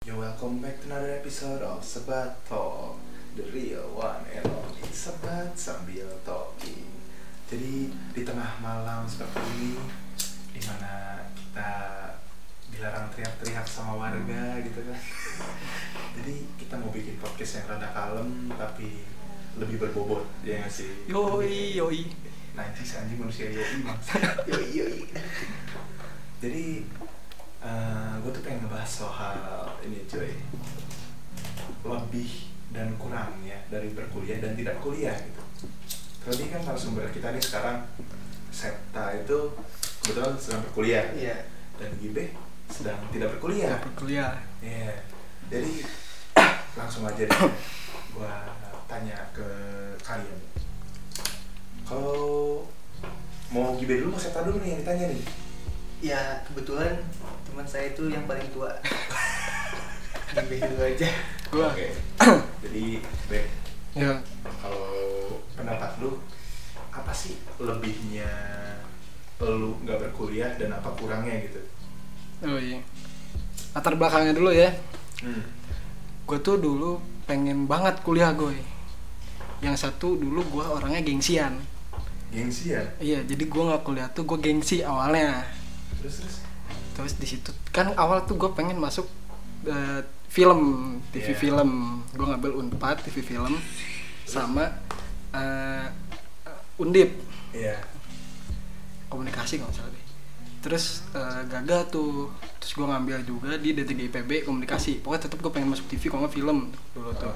Yo, welcome back to another episode of Sebat Talk The real one and only Sebat sambil talking Jadi di tengah malam seperti ini Di mana kita dilarang teriak-teriak sama warga gitu kan Jadi kita mau bikin podcast yang rada kalem tapi lebih berbobot ya nggak sih? Yoi, yoi. Nanti si anjing manusia yoi bang Yoi yoi Jadi gue tuh pengen ngebahas soal ini cuy lebih dan kurang ya dari berkuliah dan tidak kuliah gitu tadi kan narasumber kita nih sekarang Septa itu kebetulan sedang berkuliah Iya. dan Gibe sedang tidak berkuliah Berkuliah. Iya. Jadi langsung aja deh gua tanya ke kalian. Kalau mau Gibe dulu mau Septa dulu nih yang ditanya nih. Ya kebetulan teman saya itu yang paling tua. Gimbe dulu aja. Gua. Oke. Jadi, Be, Ya. kalau pendapat lu apa sih lebihnya lu nggak berkuliah dan apa kurangnya gitu? Oh iya. Latar belakangnya dulu ya. Hmm. Gue tuh dulu pengen banget kuliah gue. Yang satu dulu gue orangnya gengsian. Gengsi ya. Iya, jadi gue nggak kuliah tuh gue gengsi awalnya. Terus terus. Terus di situ kan awal tuh gue pengen masuk eh, film, TV Iya. film. Gue ngambil Unpad TV film sama eh, Undip Iya. komunikasi nggak salah deh terus eh, gagal tuh terus gue ngambil juga di D3 IPB komunikasi pokoknya tetap gue pengen masuk TV kalau nggak film dulu tuh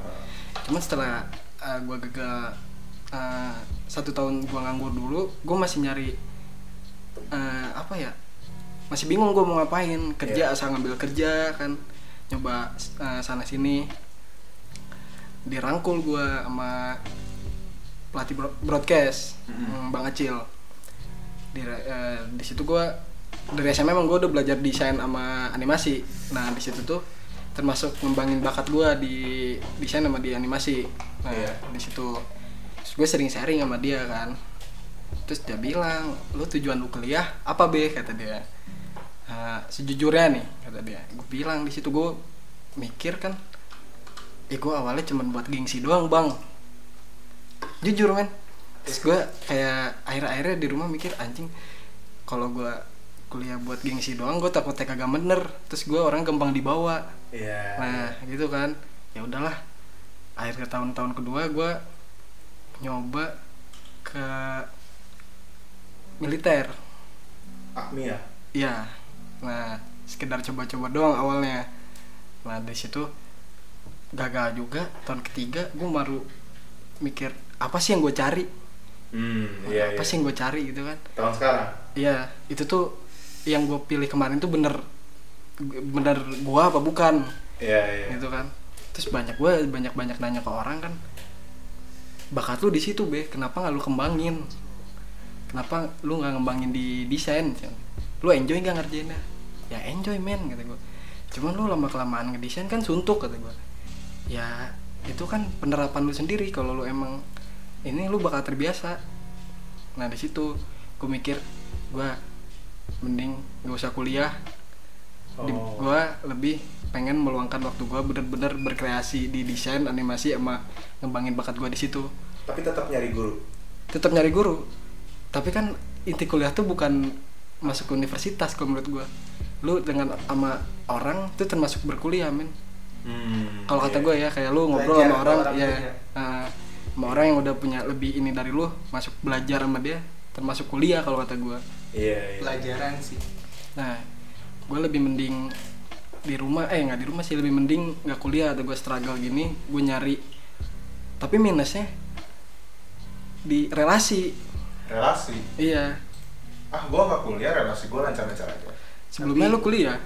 cuman setelah eh, gue gagal eh, satu tahun gue nganggur dulu gue masih nyari eh, apa ya masih bingung gue mau ngapain. Kerja Iya. asal ngambil kerja kan. Nyoba eh, sana sini. Dirangkul gue sama pelatih bro- broadcast Mhm. hmm, bang Acil. Di eh, di situ gue dari SMA emang gue udah belajar desain sama animasi. Nah di situ tuh termasuk ngembangin bakat gue di desain sama di animasi. Nah Iya. di situ gue sering sharing sama dia kan. Terus dia bilang lu tujuan lu kuliah apa be? kata dia nah, sejujurnya nih kata dia. Gue bilang di situ gue mikir kan eh gue awalnya cuman buat gengsi doang bang. Jujur men. Terus gue kayak akhir-akhirnya di rumah mikir anjing kalau gue kuliah buat gengsi doang gue takutnya kagak bener. Terus gue orang gampang dibawa. Iya. nah gitu kan. Ya udahlah. Akhir ke tahun-tahun kedua gue nyoba ke militer. Akmi ya. Iya. Nah, sekedar coba-coba doang awalnya. Nah, dari situ gagal juga. Tahun ketiga gue baru mikir apa sih yang gue cari? Hmm, iya apa iya. sih yang gue cari gitu kan? Tahun sekarang. Iya, itu tuh yang gue pilih kemarin tuh bener bener gua apa bukan Iya iya. gitu kan terus banyak gue banyak banyak nanya ke orang kan bakat lu di situ be kenapa nggak lu kembangin kenapa lu nggak ngembangin di desain lu enjoy nggak ngerjainnya ya enjoy men kata gue cuman lu lama kelamaan ngedesain kan suntuk kata gue ya itu kan penerapan lu sendiri kalau lu emang ini lu bakal terbiasa. Nah di situ gue mikir gue mending gak usah kuliah. Di, Oh. gua lebih pengen meluangkan waktu gua bener-bener berkreasi di desain animasi sama ngembangin bakat gua di situ. Tapi tetap nyari guru. tetap nyari guru. Tapi kan inti kuliah tuh bukan masuk ke universitas kalau menurut gua lu dengan sama orang tuh termasuk berkuliah men Hmm. kalau kata iya. gue ya kayak lu ngobrol Belajar sama orang, orang ya punya. eh, sama orang yang udah punya lebih ini dari lu masuk belajar sama dia termasuk kuliah kalau kata gua Iya iya. Pelajaran sih. Nah, gue lebih mending di rumah, eh nggak di rumah sih lebih mending nggak kuliah atau gue struggle gini, gue nyari. Tapi minusnya di relasi, Relasi. iya. Ah, gua nggak kuliah, relasi gua lancar-lancar aja. Sebelumnya Tapi- lu kuliah,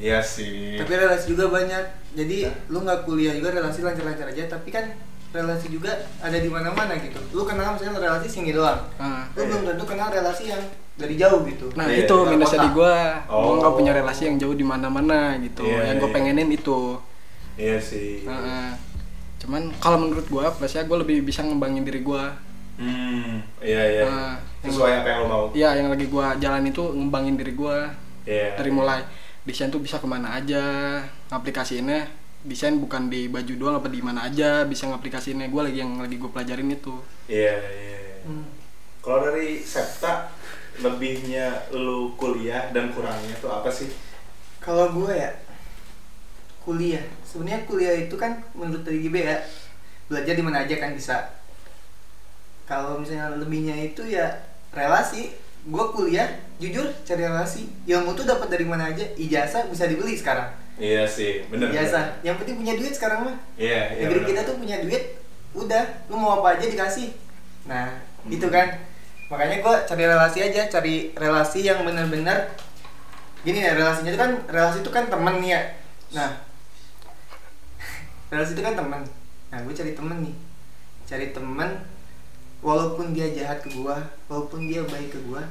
Iya sih. Tapi relasi juga banyak. Jadi Hah? lu nggak kuliah juga relasi lancar-lancar aja. Tapi kan relasi juga ada di mana-mana gitu. Lu kenal misalnya relasi sini doang. nah, Lu Iya. belum tentu kenal relasi yang dari jauh gitu. nah Iya, itu luar minusnya di gue, gue Oh. nggak punya relasi yang jauh di mana-mana gitu. Iya, yang gue iya. pengenin itu. Iya sih. Nah, cuman kalau menurut gue, plusnya gue lebih bisa ngembangin diri gue. Hmm, iya iya. Nah, yang- Sesuai apa yang lo mau. Iya, yang lagi gue jalan itu ngembangin diri gue. Iya. dari mulai desain tuh bisa ke mana aja ngaplikasiinnya desain bukan di baju doang apa di mana aja bisa ngaplikasiinnya gue lagi yang lagi gue pelajarin itu Iya, iya. Hmm. Kalau dari Septa, lebihnya lu kuliah dan kurangnya tuh apa sih? Kalau gue ya kuliah. Sebenarnya kuliah itu kan menurut dari GB ya belajar di mana aja kan bisa. Kalau misalnya lebihnya itu ya relasi. Gue kuliah jujur cari relasi. Ilmu tuh dapat dari mana aja. Ijazah bisa dibeli sekarang. Iya sih, bener. Ijazah. Yang penting punya duit sekarang mah. Iya, iya. Negeri bener. kita tuh punya duit, udah, lu mau apa aja dikasih. Nah, Hmm. itu kan. Makanya gue cari relasi aja, cari relasi yang benar-benar gini ya relasinya itu kan relasi itu kan temen nih ya. Nah, relasi itu kan temen. Nah, gue cari temen nih, cari temen walaupun dia jahat ke gua, walaupun dia baik ke gua,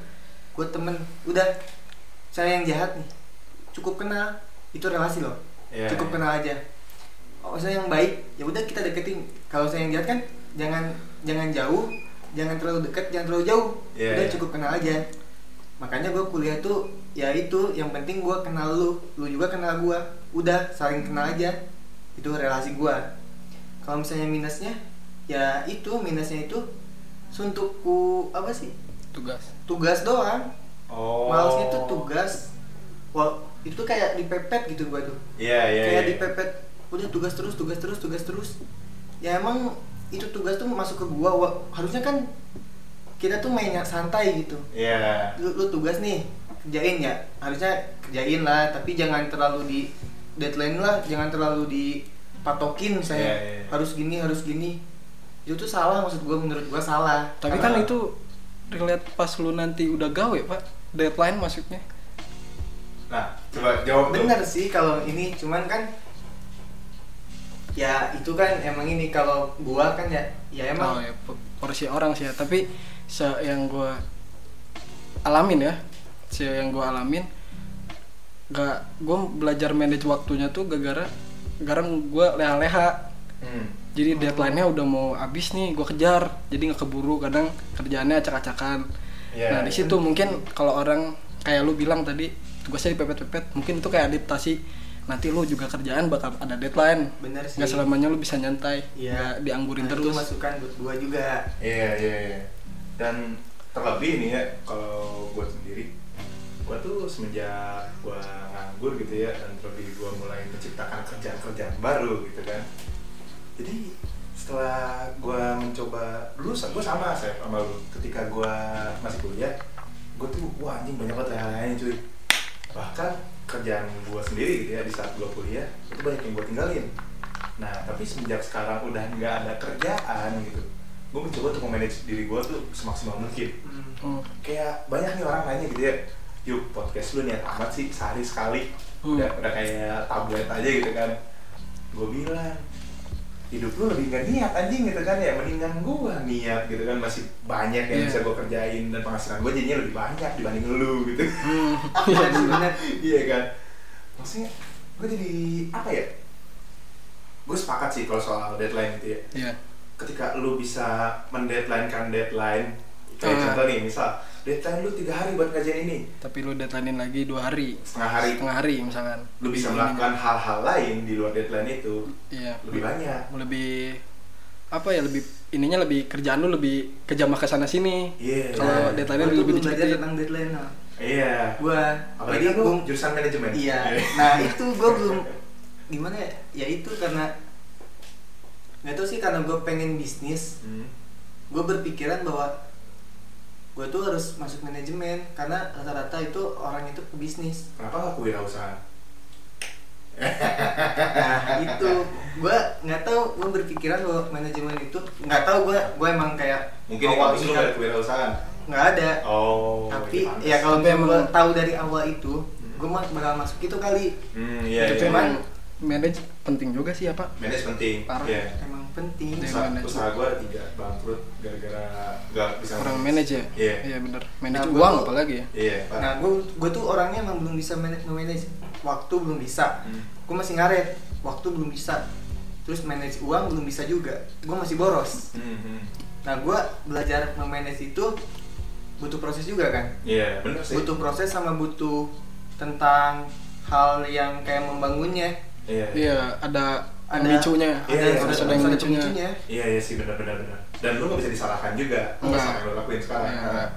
gue temen. Udah, saya yang jahat nih, cukup kenal, itu relasi loh. Iya, cukup iya. kenal aja. Oh saya yang baik ya udah kita deketin. Kalau saya yang jahat kan jangan jangan jauh jangan terlalu dekat jangan terlalu jauh. Iya, udah iya. cukup kenal aja. Makanya gue kuliah tuh ya itu yang penting gue kenal lu. Lu juga kenal gue udah saling kenal aja. Itu relasi gue kalau misalnya minusnya ya itu minusnya itu suntukku apa sih tugas tugas doang Oh. malesnya tuh tugas Wah, itu tuh kayak dipepet gitu gua tuh Iya, iya. kayak iya. dipepet udah tugas terus tugas terus tugas terus ya emang itu tugas tuh masuk ke gua Wah, harusnya kan kita tuh mainnya santai gitu Iya. lu, lu tugas nih kerjain ya harusnya kerjain lah tapi jangan terlalu di deadline lah jangan terlalu dipatokin saya Iya, iya. harus gini harus gini itu tuh salah maksud gua menurut gua salah. Tapi Karena- kan itu relate pas lu nanti udah gawe pak. Deadline maksudnya. Nah, coba jawab bener sih kalau ini cuman kan ya itu kan emang ini kalau gua kan ya ya emang. Oh ya po- porsi orang sih ya. Tapi se yang gue alamin ya se yang gue alamin gak gue belajar manage waktunya tuh gara-gara sekarang gue leha-leha. Hmm. Jadi deadline-nya udah mau habis nih gue kejar jadi nggak keburu kadang kerjaannya acak-acakan Iya. nah di situ mungkin kalau orang kayak lu bilang tadi tugasnya dipepet-pepet mungkin itu kayak adaptasi nanti lu juga kerjaan bakal ada deadline bener sih nggak selamanya lu bisa nyantai Iya. nggak dianggurin Nah, itu terus masukan buat gua juga Iya, iya, iya. Dan terlebih nih ya, kalau buat sendiri, gua tuh semenjak gua nganggur gitu ya, dan terlebih gua mulai menciptakan kerjaan-kerjaan baru gitu kan. Jadi setelah gua mencoba, dulu gua sama saya sama lu. Ketika gua masih kuliah, gua tuh wah anjing banyak banget lain cuy. Bahkan kerjaan gua sendiri gitu ya di saat gua kuliah, itu banyak yang gua tinggalin. Nah, tapi semenjak sekarang udah nggak ada kerjaan gitu, gue mencoba untuk memanage diri gue tuh semaksimal mungkin. Hmm. Hmm. Kayak banyak nih orang nanya gitu ya, yuk podcast lu niat amat sih sehari sekali, Hmm. udah udah kayak tablet aja gitu kan. Gue bilang, hidup lu lebih gak niat anjing gitu kan ya, mendingan gue niat gitu kan masih banyak yang Iya. bisa gue kerjain dan penghasilan gue jadinya lebih banyak dibanding lu gitu. Bener sih bener iya kan maksudnya gue jadi apa ya gue sepakat sih kalau soal deadline gitu ya Iya. ketika lu bisa mendeadlinekan deadline kayak Ah. contoh nih misal deadline lu tiga hari buat ngajarin ini. Tapi lu deadline lagi dua hari. Setengah hari. Setengah hari misalkan. Lu bisa melakukan hal-hal lain di luar deadline itu. Iya. Lebih banyak. Lebih apa ya lebih ininya lebih kerjaan lu lebih kejamah ke sana sini. Iya. Kalau deadline-nya gua tuh lebih belajar tentang deadline no. iya. Gua apalagi lu gua jurusan manajemen. Iya. Nah itu gua belum gimana ya ya itu karena nggak tahu sih karena gue pengen bisnis. Hmm. gue berpikiran bahwa gue tuh harus masuk manajemen karena rata-rata itu orang itu pebisnis kenapa gak kewirausahaan? Nah itu. Gue nggak tahu gue berpikiran bahwa manajemen itu nggak tahu gue gue emang kayak mungkin awal kampus lu ini gak ada kewirausahaan? Nggak ada. Oh tapi ya kalau gue emang- tahu dari awal itu gue bakal masuk itu kali. Hmm, iya, Tapi iya. emang manage penting juga sih apa manage penting Parah. Iya. emang penting. Usaha, manage. usaha gue ada tiga bangkrut gara-gara gak bisa orang manage. ya? Iya. iya bener. Manage Nah, uang gua apalagi ya? Iya Pak. nah gue gue tuh orangnya emang belum bisa manage manage waktu belum bisa. Hmm. gue masih ngaret. Waktu belum bisa. Terus manage uang belum bisa juga. Gue masih boros. Hmm, hmm. nah gue belajar memanage itu butuh proses juga kan? Iya bener sih. Butuh proses sama butuh tentang hal yang kayak membangunnya. Iya. iya ada Ada- pemicunya Iya, ada iya, harus ada- ada yang ada pemicunya. Iya iya sih benar benar benar. Dan lu nggak bisa disalahkan juga atas apa yang lu lakuin sekarang. Iya. Nah,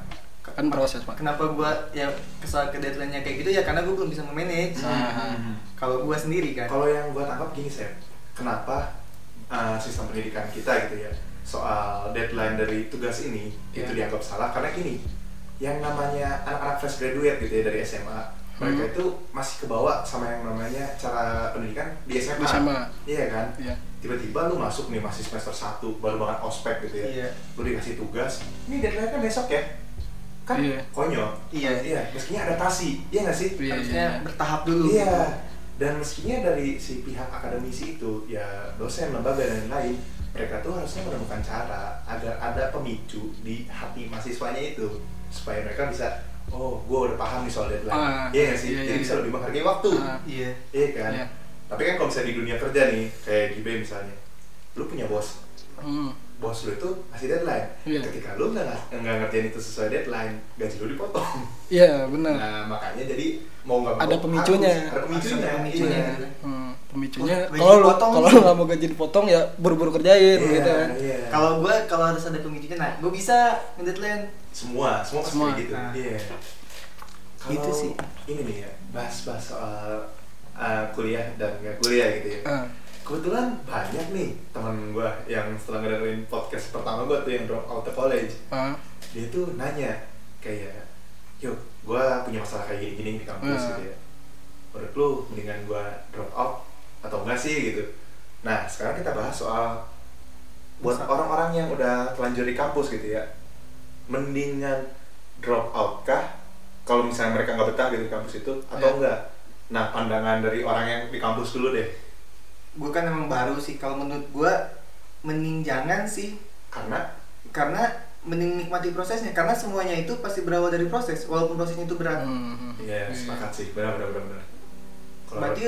kan proses pak kenapa gua ya kesal ke deadline-nya kayak gitu ya karena gua belum bisa memanage Ah. Hmm. kalau gua sendiri kan Kalau yang gua tangkap gini Sep, kenapa uh, sistem pendidikan kita gitu ya soal deadline dari tugas ini Iya. itu dianggap salah karena gini, yang namanya anak-anak fresh graduate gitu ya dari SMA, mereka Hmm. itu masih kebawa sama yang namanya cara pendidikan di SMA. Di SMA. Iya kan? iya Tiba-tiba lu masuk nih masih semester 1, baru banget ospek gitu ya. Iya. Lu dikasih tugas, ini deadline kan besok ya. Kan Iya. konyol. Iya. Iya, meskinya adaptasi. Iya nggak sih? Iya, harusnya iya. bertahap dulu Iya. Dan meskinya dari si pihak akademisi itu, ya dosen, lembaga dan lain-lain, mereka tuh harusnya menemukan cara agar ada pemicu di hati mahasiswanya itu supaya mereka bisa, oh, gue udah paham nih soal deadline. Ah, iya sih? iya, Jadi iya, bisa iya. lebih menghargai waktu. Ah. iya Iya kan? Iya. Tapi kan kalau misalnya di dunia kerja nih, kayak Gibe misalnya, lu punya bos, Hmm. bos lu itu kasih deadline. Iya. Ketika lu nggak nggak ngerjain itu sesuai deadline, gaji lu dipotong. iya benar Nah makanya jadi mau nggak mau Ada pemicunya. harus- ada pemicunya. Ada pemicunya, iya. gitu. Hmm, pemicunya Oh, kalau lu kalau lu nggak mau gaji dipotong ya buru-buru kerjain Iya, gitu kan iya. kalau gua kalau harus ada pemicunya nah gua bisa nge-deadline semua semua pasti Semua. gitu. Nah. Iya. Kalau Gitu sih. Ini nih ya bahas-bahas soal uh, kuliah dan nggak kuliah gitu ya. Ah, Kebetulan banyak nih teman gua yang setelah ngedengerin podcast pertama gua tuh yang drop out of college, ah, dia tuh nanya kayak, yuk, gua punya masalah kayak gini-gini di kampus Ah. gitu ya. Menurut lu mendingan gua drop out atau enggak sih gitu? Nah sekarang kita bahas soal buat orang-orang yang udah telanjur di kampus gitu ya, mendingan drop out kah? Kalau misalnya mereka nggak betah gitu di kampus itu atau Iya. enggak? Nah pandangan dari orang yang di kampus dulu deh, gua kan emang baru sih kalau menurut gua mending jangan sih karena karena mending nikmati prosesnya karena semuanya itu pasti berawal dari proses walaupun prosesnya itu berat hmm, hmm. Iya, sepakat sih, benar benar benar benar. Kalau berarti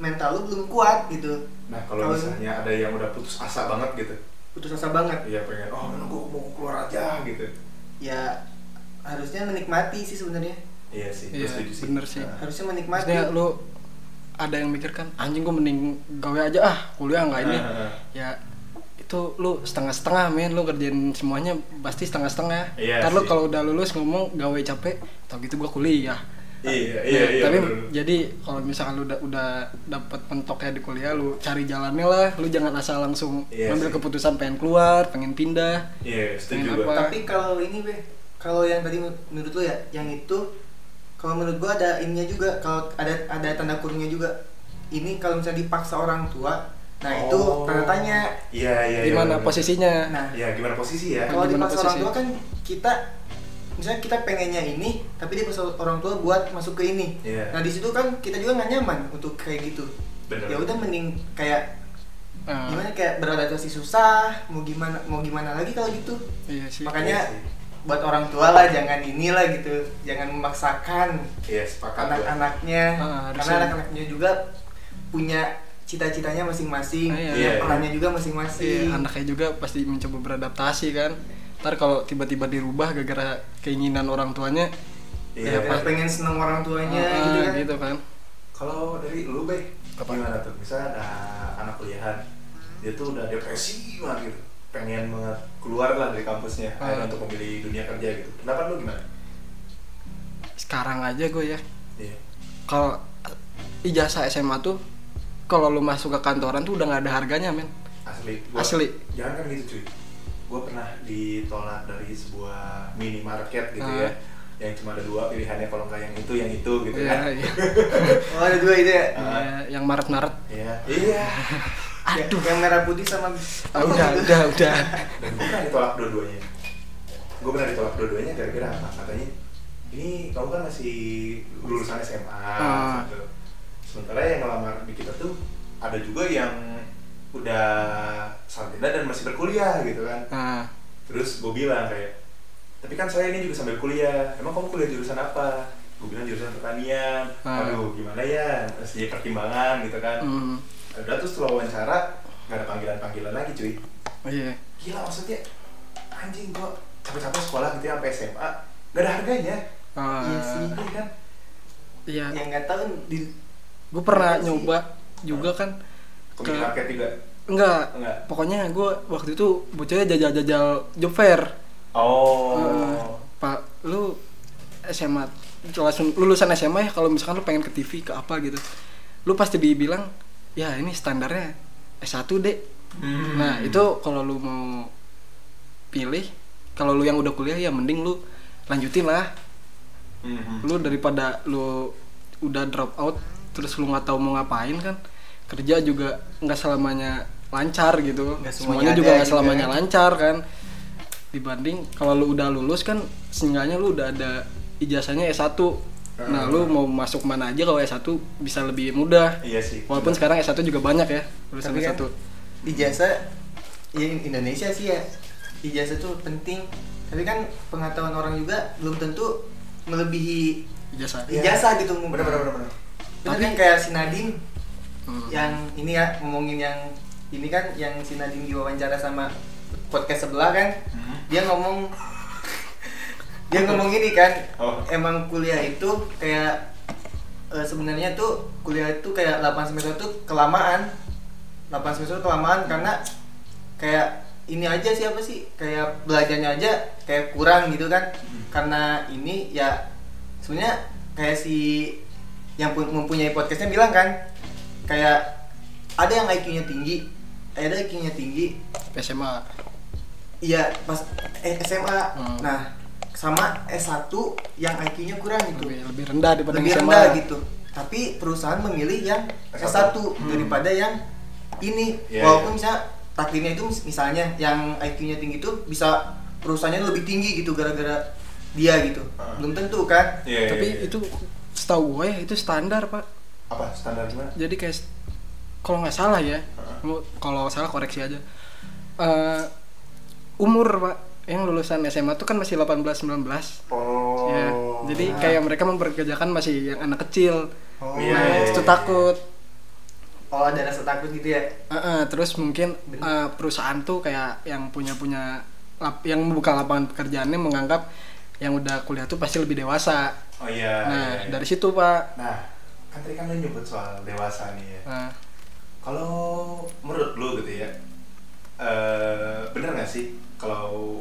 mental lu belum kuat gitu nah kalau misalnya ada yang udah putus asa banget gitu, putus asa banget iya pengen, oh mana gua mau keluar aja gitu. Ya harusnya menikmati sih sebenarnya. Iya sih, Iya, setuju sih. bener sih. Nah, harusnya menikmati. Maksudnya lu ada yang mikir kan anjing gua mending gawe aja ah kuliah nggak ini. Ah, ah. ya itu lu setengah-setengah men. Lu kerjain semuanya pasti setengah-setengah. Iya ntar lu kalau udah lulus ngomong gawe capek tau gitu gua kuliah Iya, Nah, iya, iya. tapi bener. jadi kalau misalkan lu udah udah dapat mentoknya di kuliah lu cari jalannya lah lu jangan asal langsung Iya ngambil sih. keputusan pengen keluar pengen pindah Iya, setuju Pengen apa? tapi kalau ini be kalau yang tadi menurut lu ya yang itu kalau menurut gua ada ininya juga kalau ada ada tanda kurungnya juga ini kalau misalnya dipaksa orang tua nah itu Oh. tanda tanya Iya, iya, iya. di mana bener. posisinya nah Iya, gimana posisi ya? kalau Gimana dipaksa orang tua kan kita misalnya kita pengennya ini tapi dia paksa orang tua buat masuk ke ini. Iya. nah di situ kan kita juga nggak nyaman untuk kayak gitu. Ya udah mending kayak Nah, gimana kayak beradaptasi susah mau gimana mau gimana lagi kalau gitu. Iya sih. Makanya Iya sih. buat orang tua lah jangan inilah gitu. Jangan memaksakan Iya, sepakat gua. anak-anaknya. Ah, karena anak-anaknya juga punya cita-citanya masing-masing Ah, iya. punya Iya. perannya juga Iya, masing-masing anaknya juga pasti mencoba beradaptasi kan ntar kalau tiba-tiba dirubah gara-gara keinginan orang tuanya Iya, Ya, pas- pengen seneng orang tuanya ah, gitu kan gitu kan Kalau dari lu, Bay, Apa? gimana tuh? Misalnya ada anak kuliahan, dia tuh udah depresi banget gitu. Pengen banget keluar lah dari kampusnya, Ah. akhirnya untuk memilih dunia kerja gitu. Pendapat lu gimana? sekarang aja gue ya Iya. kalau ijazah SMA tuh kalau lu masuk ke kantoran tuh udah nggak ada harganya men Asli. Asli. Jangan kan gitu cuy. Gue pernah ditolak dari sebuah minimarket gitu Ah. ya. Yang cuma ada dua pilihannya kalau nggak yang itu yang itu gitu Iya, kan. iya. oh ada dua itu ya Iya, yang maret-maret Iya. Iya. aduh yang merah putih sama Ah, udah udah udah Dan gue pernah ditolak dua-duanya. Gue pernah ditolak dua-duanya gara-gara apa? Katanya, ini kamu kan masih lulusan SMA. Ah. gitu. Sementara yang ngelamar di kita tuh ada juga yang udah sarjana dan masih berkuliah gitu kan. nah Terus gue bilang kayak, tapi kan saya ini juga sambil kuliah. Emang kamu kuliah jurusan apa? Gue bilang jurusan pertanian. Ah. Aduh, gimana ya? Terus jadi pertimbangan gitu kan. hmm, Udah tuh setelah wawancara, nggak ada panggilan-panggilan lagi cuy iya gila maksudnya anjing gua capek-capek sekolah gitu ya sampai SMA gak ada harganya Ah, Iya sih. iya kan iya yang nggak tahu di gue pernah Iya nyoba juga kan ke ke- market juga? Enggak. Enggak. Pokoknya gue waktu itu bocahnya jajal-jajal job fair. Oh. Eh, pak lu SMA langsung lulusan SMA ya kalau misalkan lu pengen ke TV ke apa gitu. Lu pasti dibilang ya ini standarnya S1 dek. Hmm. nah itu kalau lu mau pilih kalau lu yang udah kuliah ya mending lu lanjutin lah. Mhm. lu daripada lu udah drop out terus lu nggak tahu mau ngapain kan kerja juga nggak selamanya lancar gitu. Nggak semuanya semuanya juga nggak gitu selamanya ya. lancar kan. Dibanding kalau lu udah lulus kan seenggaknya lu udah ada ijazahnya S1 nah lu mau masuk mana aja kalau S1 bisa lebih mudah. Iya sih walaupun sekarang S1 juga banyak ya lulusan Tapi kan S1 ijazah ya Indonesia sih ya ijazah tuh penting. Tapi kan pengetahuan orang juga belum tentu melebihi ijazah. ijazah gitu bener bener bener, bener. tapi kan kayak si Nadine Hmm. yang ini ya ngomongin yang ini kan yang si Nadine diwawancara sama podcast sebelah kan Hmm. dia ngomong dia ngomong gini kan Oh. emang kuliah itu kayak eh, sebenarnya tuh kuliah itu kayak 8 semester tuh kelamaan 8 semester tuh kelamaan karena kayak ini aja sih apa sih kayak belajarnya aja kayak kurang gitu kan karena ini ya sebenarnya kayak si yang pu- mempunyai podcastnya bilang kan kayak ada yang IQ-nya tinggi ada IQ-nya tinggi SMA Iya, pas eh, SMA. Hmm. Nah, sama S1 yang IQ-nya kurang gitu. lebih lebih rendah daripada Lebih SMA. rendah gitu. Tapi perusahaan memilih yang S1. S1 daripada yang ini. Iya, Walaupun iya. misalnya takdirnya itu mis- misalnya yang IQ-nya tinggi itu bisa perusahaannya lebih tinggi gitu gara-gara dia gitu. Ah. Belum tentu kan? Iya, iya, Tapi iya. itu setahu gue ya itu standar pak. Apa standar gimana Jadi kayak kalau nggak salah ya, mau- kalau salah koreksi aja. Eh, umur pak yang lulusan SMA tuh kan masih 18-19 oh ya. Jadi Nah. kayak mereka memperkerjakan masih yang anak kecil. Oh, Iya, nah iya, itu iya. takut. oh ada rasa takut gitu ya. Eh, eh, terus mungkin eh, perusahaan tuh kayak yang punya punya lap, yang membuka lapangan pekerjaannya menganggap yang udah kuliah tuh pasti lebih dewasa. oh iya nah iya, iya. dari situ pak. nah kan tadi kan lo nyebut soal dewasa nih ya. Nah, kalau menurut lu gitu ya eh bener gak sih kalau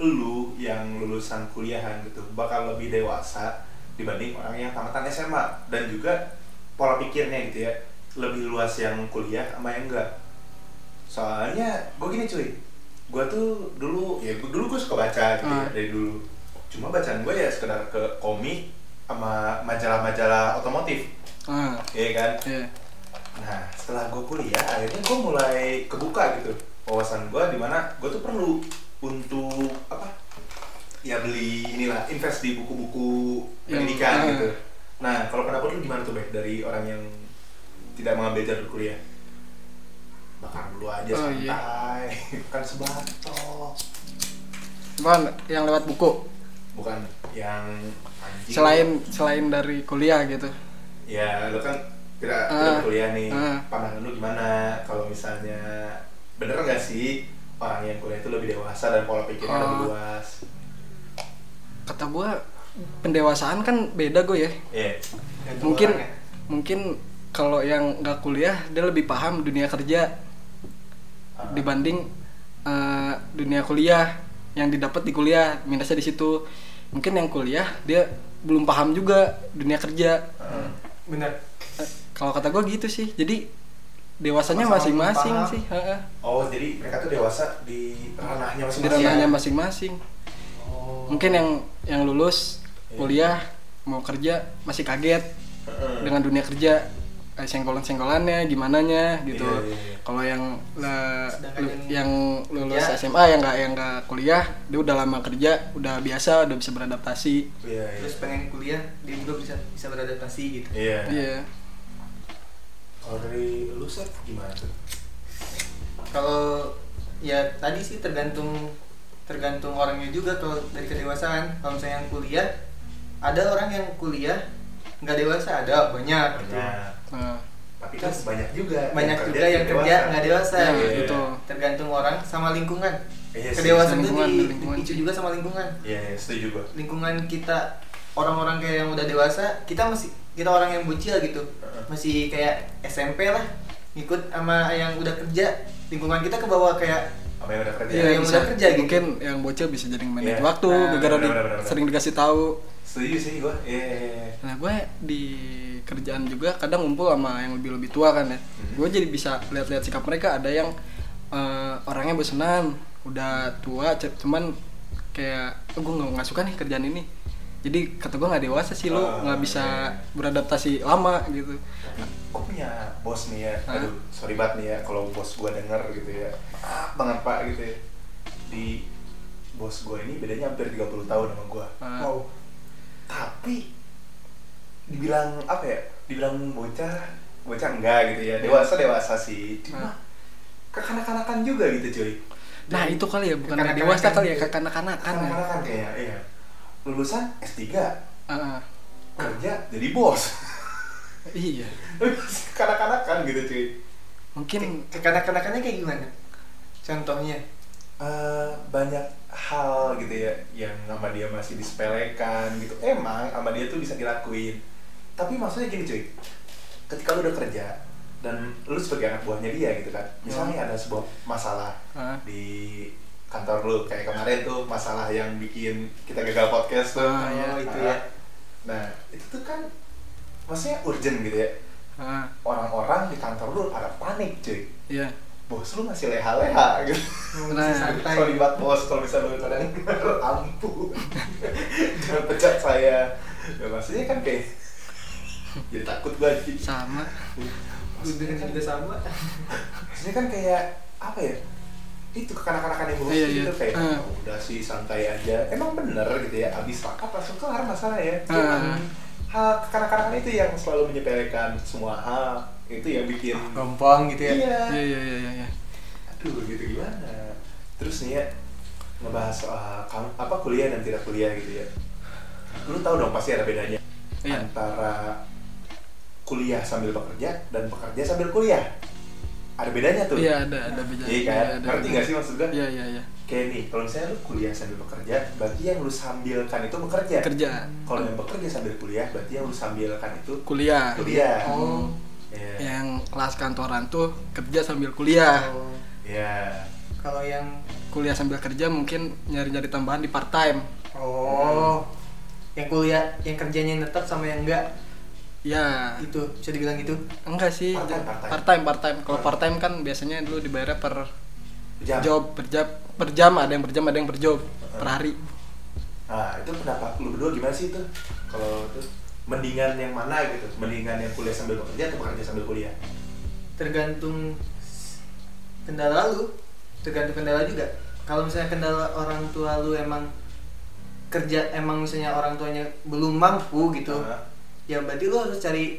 lu yang lulusan kuliahan gitu bakal lebih dewasa dibanding orang yang tamatan SMA dan juga pola pikirnya gitu ya lebih luas yang kuliah sama yang enggak soalnya gue gini cuy gue tuh dulu ya gua, dulu gue suka baca gitu ya Ah. dari dulu. Cuma bacaan gue ya sekedar ke komik sama majalah-majalah otomotif ah, ya kan iya. Nah, setelah gue kuliah, akhirnya gue mulai kebuka gitu wawasan gue di mana gue tuh perlu untuk apa? Ya beli inilah invest di buku-buku Yang- pendidikan ah. gitu. Nah, kalau pendapat lu gimana tuh, Bek, dari orang yang tidak mengambil jalur kuliah? Bakar dulu aja Oh, santai, iya. kan sebelah toh. Bukan yang lewat buku. Bukan yang anjing. Selain selain dari kuliah gitu. Ya lu kan tidak Ah. tidak kuliah nih Ah. pandangan lu gimana kalau misalnya bener nggak sih orang yang kuliah itu lebih dewasa dan pola pikirnya Oh. lebih luas Kata gua pendewasaan kan beda gue ya. Iya Gantung Mungkin orang ya. mungkin kalau yang nggak kuliah dia lebih paham dunia kerja Ah. dibanding eh, dunia kuliah yang didapat di kuliah minusnya di situ mungkin yang kuliah dia belum paham juga dunia kerja Ah. Bener. Kalau kata gue gitu sih jadi dewasanya masing-masing sih heeh. oh jadi mereka tuh dewasa di ranahnya di masing-masing ranahnya Iya. masing-masing oh. mungkin yang yang lulus Iya. kuliah mau kerja masih kaget Heeh. dengan dunia kerja eh, senggolan-senggolannya gimananya gitu Iya, iya, iya. kalau yang Sedangkan lu- yang lulus kerja- SMA yang nggak yang nggak kuliah dia udah lama kerja udah biasa udah bisa beradaptasi iya iya Terus pengen kuliah, dia juga bisa bisa beradaptasi gitu. iya iya kalau dari lu set gimana tuh Kalau ya tadi sih tergantung tergantung orangnya juga kalau dari kedewasaan. Kalau misalnya yang kuliah, ada orang yang kuliah nggak dewasa ada banyak. gitu. Banyak nah, tapi kan banyak juga Banyak kerja juga yang kerja nggak dewasa. Nah, gitu. itu. Tergantung orang sama lingkungan. Iya sih, Kedewasaan itu lingkungan, di, lingkungan dipicu juga sama lingkungan. iya iya setuju gua Lingkungan kita orang-orang kayak yang udah dewasa kita masih kita orang yang bocil gitu masih kayak SMP lah ngikut sama yang udah kerja lingkungan kita ke bawah kayak apa yang udah kerja Iya, yang udah kerja gitu. mungkin yang bocil bisa jadi manage Iya. waktu Nah, gara-gara sering dikasih tahu setuju sih gue iya iya, iya. nah gue di kerjaan juga kadang ngumpul sama yang lebih lebih tua kan ya Hmm. gue jadi bisa lihat-lihat sikap mereka ada yang eh, orangnya bosenan udah tua cuman kayak oh, gue nggak suka nih kerjaan ini jadi kata gue nggak dewasa sih lo Oh, nggak bisa iya. beradaptasi lama gitu gue punya bos nih ya Hah? aduh sorry banget nih ya kalau bos gue denger gitu ya maaf banget pak gitu ya di bos gue ini bedanya hampir 30 tahun sama gue Eh, wow tapi dibilang apa ya dibilang bocah bocah enggak gitu ya. Dewasa dewasa sih. Cuma Hah? kekanak-kanakan juga gitu cuy. Nah itu kali ya bukan Kekanak-kanakan dewasa kali ya gitu. kekanak-kanakan ya. Kekanak-kanakan kayaknya iya. Lulusan S3 Ah, kerja jadi bos. Iya. Kekanak-kanakan gitu cuy. Mungkin kekanak-kanakannya kayak gimana? Contohnya? Eh, banyak hal gitu ya yang sama dia masih disepelekan gitu. Emang sama dia tuh bisa dilakuin. Tapi maksudnya gini cuy. Ketika lu udah kerja dan lu sebagai anak buahnya dia gitu kan. Misalnya ada sebuah masalah Ah. di kantor lu kayak kemarin tuh masalah yang bikin kita gagal podcast tuh. Ah, iya, Nah, itu ya. nah itu tuh kan maksudnya urgent gitu ya. Orang-orang di kantor lu pada panik cuy. Iya bos lu masih leha-leha gitu. Nah, santai. Sorry banget bos kalau misalnya lu kadang ampun. Jangan pecat saya. Ya maksudnya kan kayak jadi takut gue anjing. sama. Maksudnya kan, juga sama. maksudnya kan kayak apa ya? Itu kekanak-kanakan yang bagus Iya, gitu iya. kayak Ah. "Oh, udah sih santai aja. Emang bener gitu ya abis rapat langsung kelar masalah ya Ah. cuman hal kekanak-kanakan itu yang selalu menyepelekan semua hal itu yang bikin gampang gitu ya? Iya. Iya iya iya iya aduh gitu gimana? Terus nih ya ngebahas soal kam- apa kuliah dan tidak kuliah gitu ya. Lu tahu dong pasti ada bedanya Iya. antara kuliah sambil bekerja dan bekerja sambil kuliah. Ada bedanya tuh? Iya ada ada beda iya kan? Iya, ada ngerti beda. gak sih maksud gue iya iya iya. Kayak nih kalau misalnya lu kuliah sambil bekerja berarti yang lu sambilkan itu bekerja? Kerja. Kalau yang bekerja sambil kuliah berarti yang lu sambilkan itu kuliah. kuliah. Oh. Iya. yang kelas kantoran tuh kerja sambil kuliah Oh. Iya. kalau yang kuliah sambil kerja mungkin nyari-nyari tambahan di part time oh yang kuliah yang kerjanya tetap sama yang enggak ya itu bisa dibilang gitu enggak sih Part-time, part-time. part time part time kalau part time kan biasanya dulu dibayar per Jam. job per jam per jam ada yang per jam ada yang per job per hari Nah, itu pendapat lu berdua gimana sih itu? Kalau itu mendingan yang mana gitu? Mendingan yang kuliah sambil bekerja atau bekerja sambil kuliah? tergantung kendala lu tergantung kendala juga kalau misalnya kendala orang tua lu emang kerja emang misalnya orang tuanya belum mampu gitu Ah, ya berarti lu harus cari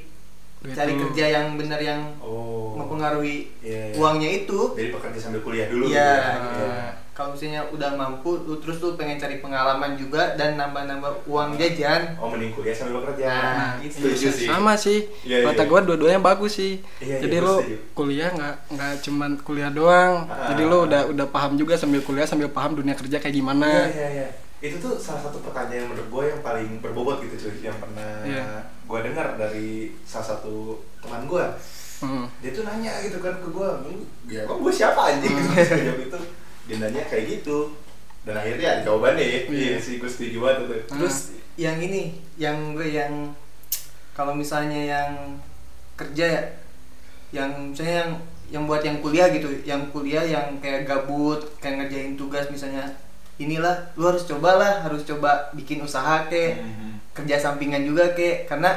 Duit cari kerja yang benar yang Oh. mempengaruhi Iya, iya. uangnya itu Jadi bekerja sambil kuliah dulu. Iya. gitu ya? Iya. Kalau misalnya udah mampu lu terus lu pengen cari pengalaman juga dan nambah-nambah uang jajan Oh, mending kuliah sambil bekerja. Nah, itu Setuju sih. sama sih Iya, kata iya. gua dua-duanya bagus sih Iya, iya, jadi gua lo setuju. kuliah nggak nggak cuman kuliah doang Ah. jadi lo udah udah paham juga sambil kuliah sambil paham dunia kerja kayak gimana Iya, iya, iya. Itu tuh salah satu pertanyaan menurut gue yang paling berbobot gitu cuy, yang pernah Iya. gue dengar dari salah satu teman gue. Hmm. Dia tuh nanya gitu kan ke gue, ya gue siapa anjing gitu Hmm. Itu. Dia nanya kayak gitu. Dan akhirnya ada jawabannya ya. Iya. Iya sih, gue setuju banget tuh. terus yang ini yang gue yang kalau misalnya yang kerja ya yang misalnya yang yang buat yang kuliah gitu yang kuliah yang kayak gabut kayak ngerjain tugas misalnya inilah lu harus cobalah harus coba bikin usaha kek Mhm. kerja sampingan juga kek karena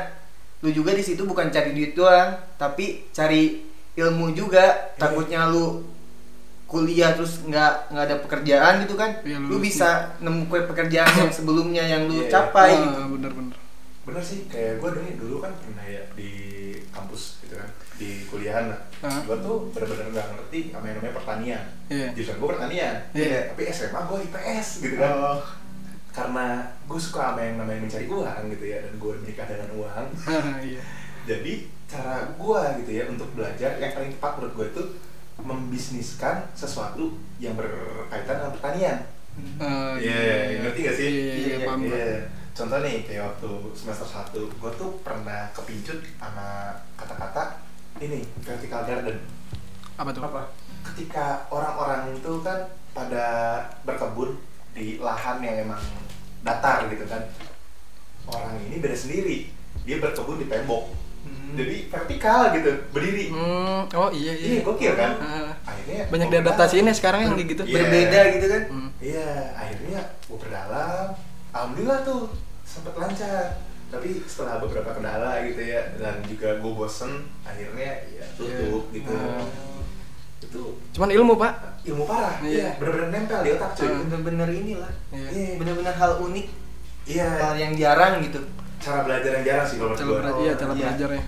lu juga di situ bukan cari duit doang tapi cari ilmu juga Iya. takutnya lu kuliah terus nggak nggak ada pekerjaan gitu kan Iya, lu lu- bisa nemu kue pekerjaan yang sebelumnya yang lu iya. capai Ah, gitu bener-bener Bener sih, kayak gue dulu, dulu kan pernah ya di kampus gitu kan Di kuliahan lah Ah. Gue tuh bener-bener gak ngerti sama yang namanya pertanian Iya. Jurusan gue pertanian Iya. Tapi SMA gue IPS gitu kan Oh. Karena gue suka sama yang namanya mencari uang gitu ya Dan gue menikah dengan uang iya Jadi cara gue gitu ya untuk belajar Yang paling tepat menurut gue itu Membisniskan sesuatu yang berkaitan dengan pertanian. Ah, Iya, ngerti gak sih? iya iya, iya, Iya, paham. Gua. Iya. contoh nih kayak waktu semester 1 gue tuh pernah kepincut sama kata-kata ini vertical garden. Apa tuh? Apa? Ketika orang-orang itu kan pada berkebun di lahan yang emang datar gitu kan. Orang ini beda sendiri. Dia berkebun di tembok Hmm. jadi vertikal gitu berdiri hmm, oh iya iya iya gokil kan Ah, akhirnya banyak diadaptasiin ya berdalam. sekarang yang kayak gitu Iya. berbeda gitu kan Hmm. iya akhirnya gue berdalam alhamdulillah tuh sempet lancar tapi setelah beberapa kendala gitu ya dan juga gue bosen akhirnya ya tutup Iya. gitu Hmm. itu cuman ilmu pak ilmu parah Iya. iya bener-bener nempel di otak cuy Hmm. bener-bener inilah iya Iya. bener-bener hal unik iya hal yang jarang gitu cara belajar yang jarang sih kalau cara menurut bela- gue iya cara Iya. belajarnya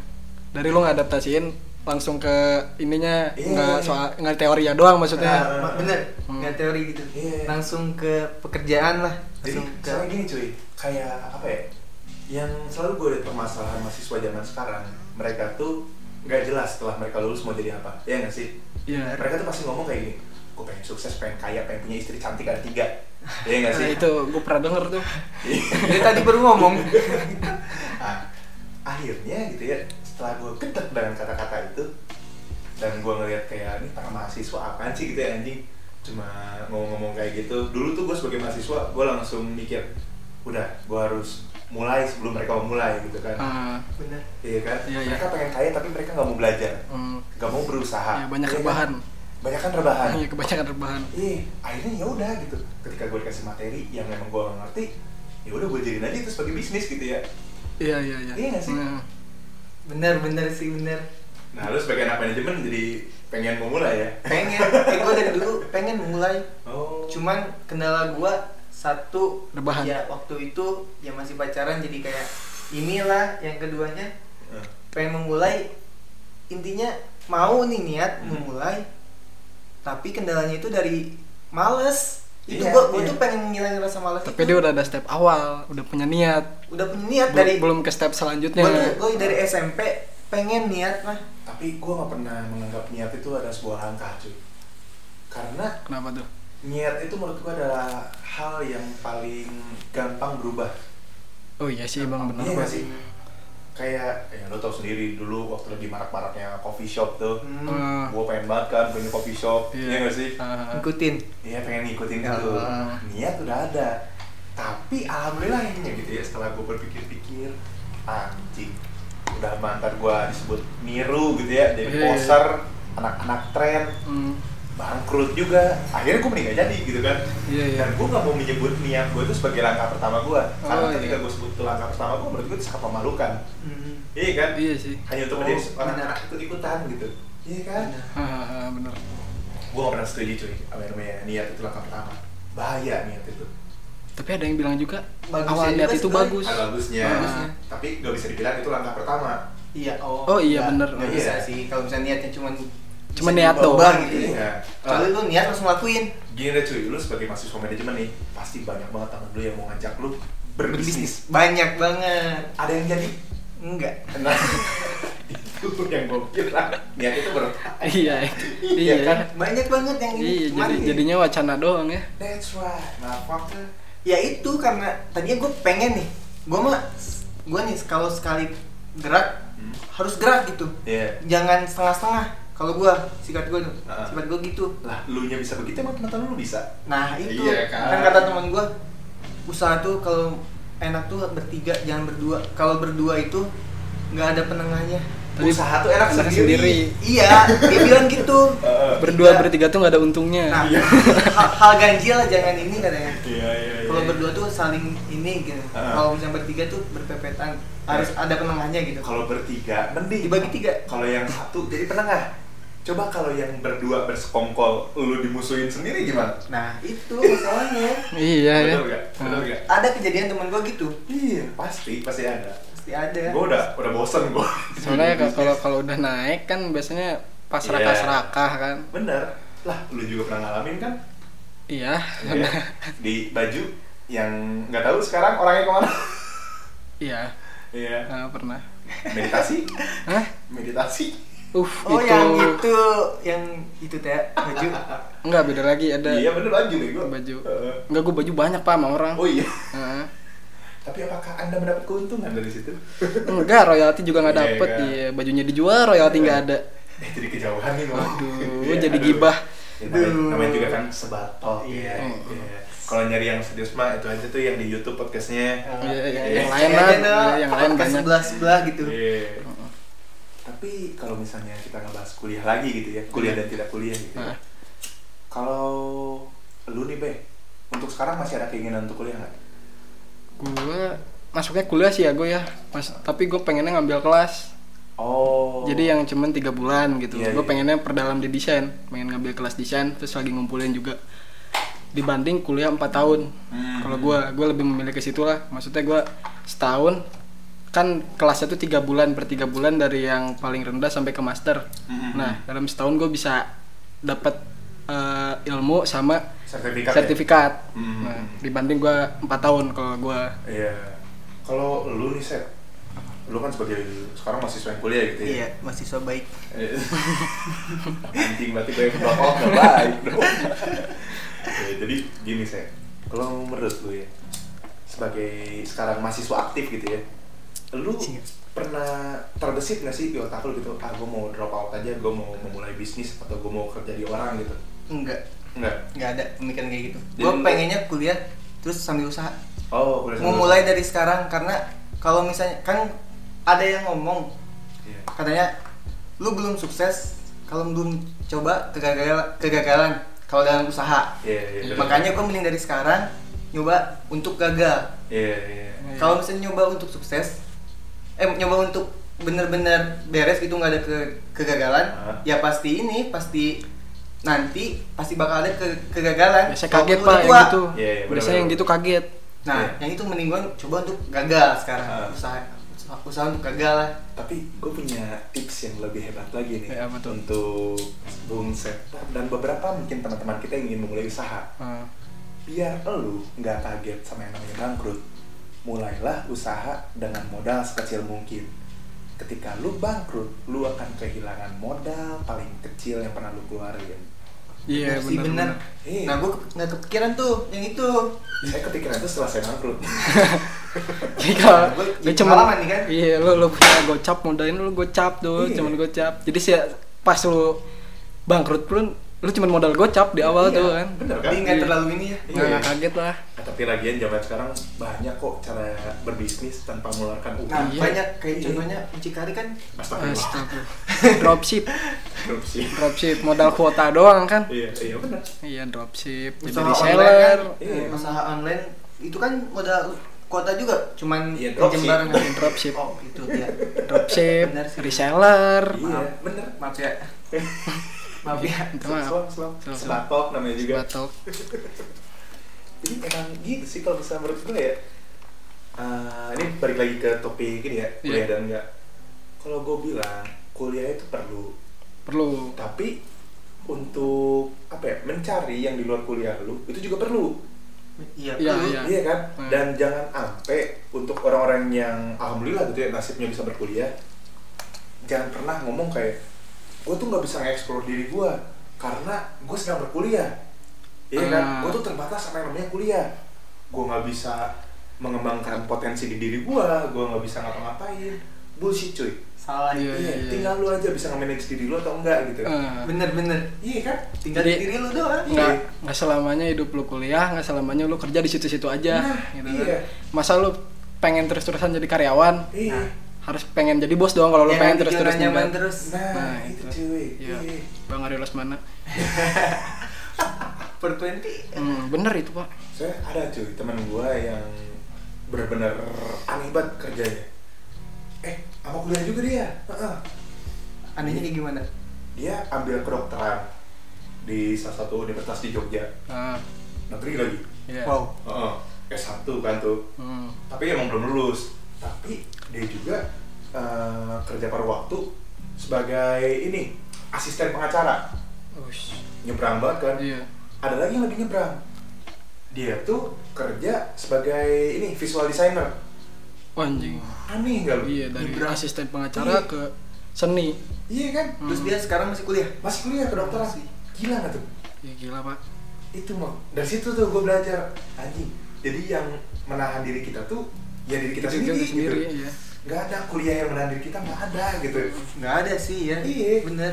dari lu ngadaptasiin langsung ke ininya Iya. nggak soal nggak teori ya doang maksudnya. Ma- bener Hmm. nggak teori gitu. Iya. langsung ke pekerjaan lah. Jadi langsung ke soalnya gini cuy. Kayak apa ya yang selalu gue lihat permasalahan mahasiswa zaman sekarang mereka tuh nggak jelas setelah mereka lulus mau jadi apa. Ya nggak sih? Iya. Mereka tuh pasti ngomong kayak gini gue pengen sukses pengen kaya pengen punya istri cantik ada tiga ya nggak nah, sih itu gue pernah denger tuh. Dia tadi baru ngomong. Ah, akhirnya gitu ya setelah gue gedek dengan kata-kata itu dan gue ngeliat kayak ini para mahasiswa apaan sih? gitu ya anjing. Cuma ngomong-ngomong kayak gitu. Dulu tuh gue sebagai mahasiswa gue langsung mikir udah gue harus mulai sebelum mereka mau mulai gitu kan. Ah, bener. Iya kan? Iya, iya. mereka pengen kaya tapi mereka nggak mau belajar. Hmm, nggak mau berusaha. Iya, banyak Iya kan? Rebahan. banyak kan rebahan iya kebanyakan rebahan iya akhirnya ya udah gitu ketika gue dikasih materi yang memang gue gak ngerti ya udah gue jadiin aja itu sebagai bisnis gitu ya iya iya iya Iya nggak sih? Nah, bener bener sih bener Nah, lu sebagai anak manajemen jadi pengen memulai ya? pengen eh, gue dari dulu pengen mulai Oh. cuman kendala gua satu Rebahan. ya waktu itu ya masih pacaran jadi kayak inilah yang keduanya pengen memulai intinya mau nih niat Hmm. memulai tapi kendalanya itu dari males itu Iya, gua gua iya. tuh pengen ngilangin rasa males tapi itu. dia udah ada step awal udah punya niat udah punya niat Belum- dari belum ke step selanjutnya gua dari SMP pengen niat lah Tapi gue gak pernah menganggap niat itu ada sebuah langkah cuy. Karena kenapa tuh niat itu menurut gue adalah hal yang paling gampang berubah. oh iya sih bang benar Iya sih? Kayak, ya lo tau sendiri dulu waktu lagi marak-maraknya coffee shop tuh. Hmm, Ah, Gue pengen banget kan punya coffee shop, Iya. iya gak sih? ah, ikutin Iya pengen ngikutin Ya itu. Niat udah ada. Tapi alhamdulillah ini gitu ya setelah gue berpikir-pikir anjing udah mantan gue disebut niru gitu ya jadi Iya, iya. poser anak-anak tren hmm, bangkrut juga. Akhirnya gue mending gak jadi gitu kan. Iya iya. Dan gue gak mau menyebut niat gue itu sebagai langkah pertama gue karena Oh, ketika iya. gue sebut itu langkah pertama gue menurut gue itu sangat memalukan. Hmm, iya kan? Iya sih. Hanya untuk Oh, menjadi benar. orang-anak ikut-ikutan gitu. Iya kan? Bener. Ah, bener gue gak pernah setuju cuy apa namanya niat itu langkah pertama. Bahaya niat itu. Tapi ada yang bilang juga Bagusnya awal niat itu bagus. Ada bagusnya. Bagusnya. tapi gak bisa dibilang itu langkah pertama. Iya oh. Oh, iya, nggak- bener. nggak Iya. bisa sih. Kalau misalnya niatnya cuman Cuma niat doang. gitu ya iya. Kalau lu niat langsung lakuin. Gini deh cuy lu sebagai mahasiswa manajemen nih pasti banyak banget teman lu yang mau ngajak lu berbisnis. Banyak banget. Ada yang jadi? Enggak. Nah itu yang gue kira. Niat itu ber iya. Iya iya. kan? banyak banget yang ini iya jadi ya- jadinya wacana doang ya. That's right. Motherfucker ya itu karena tadinya gue pengen nih. Gue mah gue nih kalau sekali gerak Hmm. harus gerak gitu. Iya. jangan setengah-setengah kalau gue sikat gue tuh. Ah. sifat gue gitu. Lah lu nya bisa begitu emang teman-teman lu bisa? Nah itu. Iya, kan? kan kata teman gue usaha tuh kalau enak tuh bertiga jangan berdua. Kalau berdua itu nggak ada penengahnya. Tadi usaha tuh enak sendiri, sendiri. iya dia bilang gitu. Heeh. berdua Iya. bertiga tuh nggak ada untungnya. Nah Iya. hal, hal ganjil lah jangan ini katanya iya iya iya kalau berdua tuh saling ini gitu. Kalau misalnya bertiga tuh berpepetan. Harus ada penengahnya gitu. Kalau bertiga mending. Dibagi tiga. Kalau yang satu jadi penengah coba kalau yang berdua bersekongkol lu dimusuhin sendiri gimana? Nah itu masalahnya. Iya ya. Betul gak betul Ah. gak ada kejadian temen gue gitu. Iya pasti pasti ada. Pasti ada. Gue udah udah bosen gue soalnya ka- kalau kalau udah naik kan biasanya pas Iya. serakah serakah kan. Bener. Lah lu juga pernah ngalamin kan? Iya. Ya, di baju yang nggak tahu sekarang orangnya ke mana? Iya. Iya. Ah, pernah. Meditasi? Hah? meditasi uh oh itu yang itu yang itu teh baju enggak beda lagi ada iya bener baju gue baju Heeh. enggak gue baju banyak pak sama orang oh iya Heeh. Tapi apakah anda mendapat keuntungan dari situ? enggak royalti juga nggak Iya, dapet kan? iya bajunya dijual royalti nggak ada Eh jadi kejauhan nih. Aduh, Iya, jadi aduh. gibah. Ya, namanya, Aduh. namanya juga kan sebatok Iya. ya. Iya. Kalau nyari yang serius mah itu aja tuh yang di YouTube podcastnya. Iya, iya, yang lain lah, iya, yang lain banyak. sebelah sebelah gitu Iya. Tapi kalau misalnya kita ngebahas kuliah lagi gitu ya, kuliah dan tidak kuliah gitu. ya. Nah. Kalau lu nih Be, untuk sekarang masih ada keinginan untuk kuliah nggak? gue masuknya kuliah sih ya gue ya Mas, tapi gue pengennya ngambil kelas Oh. jadi yang cuman tiga bulan gitu Iya, gue iya. pengennya perdalam di desain pengen ngambil kelas desain terus lagi ngumpulin juga dibanding kuliah 4 tahun Hmm. kalau gue gue lebih memilih ke situ lah maksudnya gue setahun kan kelasnya tuh tiga bulan per tiga bulan dari yang paling rendah sampai ke master Hmm. nah dalam setahun gue bisa dapat eh, ilmu sama sertifikat. ya? sertifikat Hmm. nah, dibanding gue empat tahun kalau gue Iya. Kalau lu nih Seth, lu kan sebagai sekarang mahasiswa yang kuliah gitu ya. iya mahasiswa baik Anjing berarti gue yang gak baik dong. Ya, jadi gini saya, kalau menurut lu ya, sebagai sekarang mahasiswa aktif gitu ya, lu Iya. pernah terbesit gak sih di otak lu gitu, ah gue mau drop out aja, gue mau memulai bisnis atau gue mau kerja di orang gitu? enggak Enggak. nggak ada pemikiran kayak gitu gue pengennya kuliah terus sambil usaha Oh, kuliah mau mulai dari sekarang karena kalau misalnya kan ada yang ngomong Iya. katanya lu belum sukses kalau belum coba kegagalan kegagalan kalau dalam usaha Iya, iya. bener. makanya gue mending dari sekarang nyoba untuk gagal Iya, iya. kalau misalnya nyoba untuk sukses eh nyoba untuk bener-bener beres gitu nggak ada ke kegagalan Hah? ya pasti ini pasti nanti pasti bakal ada ke kegagalan biasanya Kalau kaget pak yang gitu Iya, iya, biasanya bener-bener. yang gitu kaget nah Iya. yang itu mending gue coba untuk gagal sekarang Ah. usaha usaha, untuk gagal lah Tapi gue punya tips yang lebih hebat lagi nih Ya, tuh? untuk Bung Seta dan beberapa mungkin teman-teman kita yang ingin memulai usaha. Hmm. Biar lu nggak kaget sama yang namanya bangkrut, mulailah usaha dengan modal sekecil mungkin. Ketika lu bangkrut, lu akan kehilangan modal paling kecil yang pernah lu keluarin. iya Bener sih, benar bener. Iya. nah gue nggak kepikiran tuh yang itu Saya kepikiran itu setelah saya bangkrut. Jadi kalau Nah, jadi cuman pengalaman nih kan? iya lu lu punya gocap modalin lu gocap tuh Iya. cuman gocap jadi sih pas lu bangkrut pun lu cuman modal gocap di awal Iya, tuh kan Bener kan? jadi nggak Iya. terlalu ini ya Iya. nggak nggak kaget lah Nah, tapi lagian zaman sekarang banyak kok cara berbisnis tanpa mengeluarkan uang. nah Iya. banyak kayak Iya. contohnya mucikari kan Astagfirullah. Astaga. dropship Korupsi. dropship modal kuota doang kan Iya, iya benar. iya dropship jadi usaha online reseller kan, Iya. usaha online itu kan modal kuota juga cuman Iya, dropship. barang kan? Dropship. oh itu ya dropship reseller Iya, bener. maaf ya maaf ya selam. Selam. Sebatok namanya juga. batok Jadi emang gitu sih kalau misalnya menurut gue ya. Eh, ini balik lagi ke topik ini ya, kuliah Iya. dan enggak. Kalau gue bilang kuliah itu perlu, perlu tapi untuk apa ya mencari yang di luar kuliah lu itu juga perlu iya Iya, perlu. iya. iya kan Hmm. dan jangan sampai untuk orang-orang yang alhamdulillah gitu ya nasibnya bisa berkuliah jangan pernah ngomong kayak gue tuh nggak bisa nge-explore diri gue karena gue sedang berkuliah. Iya kan? Ah. gue tuh terbatas sama yang namanya kuliah. Gue nggak bisa mengembangkan potensi di diri gue gue nggak bisa ngapa-ngapain. Bullshit cuy. Salah. Iya, itu iya, iya. tinggal lu aja bisa nge-manage diri lu atau enggak gitu. Eh, bener bener. Iya kan? Tinggal Jadi- di diri lu doang. nggak nggak selamanya hidup lu kuliah nggak selamanya lu kerja di situ-situ aja Nah, gitu iya. kan. masa lu pengen terus-terusan jadi karyawan? Iya. Nah. Harus pengen jadi bos doang kalau lu Ya, pengen nanti terus-terus zona nyaman ninggal. terus nah, Nah, itu itu. cuy Iya. iya. bang Ari mana per 20 hmm, bener itu pak saya ada cuy teman gua yang benar-benar aneh banget kerjanya eh sama kuliah juga dia Heeh. anehnya kayak gimana dia ambil kedokteran di salah satu universitas di Jogja ah, negeri lagi iya. wow Heeh. S1 kan tuh Hmm. tapi emang belum lulus tapi dia juga eh, kerja paruh waktu sebagai ini asisten pengacara. Ush. nyebrang banget kan? Iya. Ada lagi yang lebih nyebrang. Dia tuh kerja sebagai ini visual designer. Oh, anjing. Aneh nggak lu? Iya dari Nyebrang. asisten pengacara Iya. ke seni. Iya kan? Terus Hmm. dia sekarang masih kuliah? Masih kuliah kedokteran Masih. gila nggak tuh? Ya gila pak. Itu mah. Dari situ tuh gue belajar. Anjing. Jadi yang menahan diri kita tuh ya diri kita Diri sendiri, sendiri, gitu. iya. Nggak ada kuliah yang menahan diri kita nggak ada gitu nggak ada sih ya Iya. bener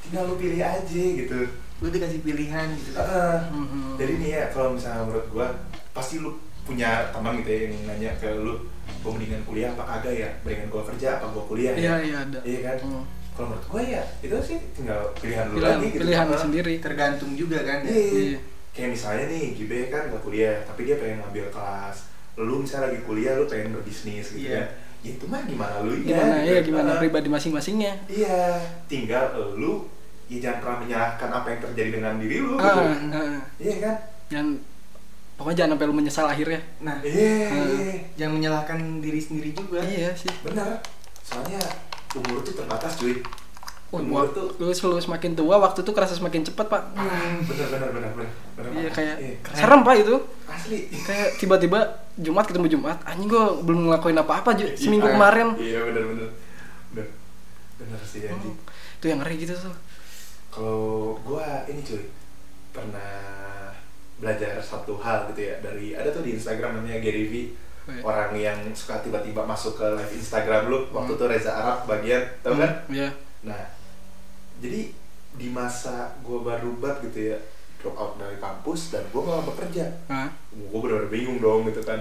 tinggal lu pilih aja gitu lu dikasih pilihan gitu kan Heeh. Mhm. jadi nih ya kalau misalnya menurut gua pasti lu punya teman gitu ya yang nanya ke lu gua mendingan kuliah apa kagak ya mendingan gua kerja apa gua kuliah iya ya iya ada iya kan Hmm. kalau menurut gua ya itu sih tinggal pilihan lu pilihan lagi gitu pilihan Heeh. sendiri tergantung juga kan ya Iya. Iya. kayak misalnya nih Gibe kan gak kuliah tapi dia pengen ngambil kelas lu misalnya lagi kuliah lu pengen berbisnis gitu Iya. kan ya itu mah gimana lu gimana ya gimana Heeh. pribadi masing-masingnya. Iya tinggal lu ya jangan pernah menyalahkan apa yang terjadi dengan diri lu ah, gitu. ah. iya kan? Jangan pokoknya jangan sampai lu menyesal akhirnya. Nah iya Hmm. iya jangan menyalahkan diri sendiri juga. Iya sih. Benar. Soalnya umur tuh terbatas cuy. Umur waktu tuh lu selalu semakin tua waktu tuh kerasa semakin cepat pak. Ah, bener bener bener bener bener iya kayak Iya. serem pak itu asli kayak tiba-tiba Jumat ketemu Jumat anjing gua belum ngelakuin apa-apa Ju. seminggu Iya. kemarin iya bener bener bener bener sih anjing Hmm. itu yang ngeri gitu tuh kalau gua ini cuy pernah belajar satu hal gitu ya dari ada tuh di Instagram namanya Gary V Oh, iya. orang yang suka tiba-tiba masuk ke live Instagram lu waktu Hmm. tuh Reza Arab bagian tau kan Hmm, iya nah jadi di masa gua baru banget gitu ya drop out dari kampus dan gua malah bekerja. Hah? gue bener-bener bingung dong gitu kan.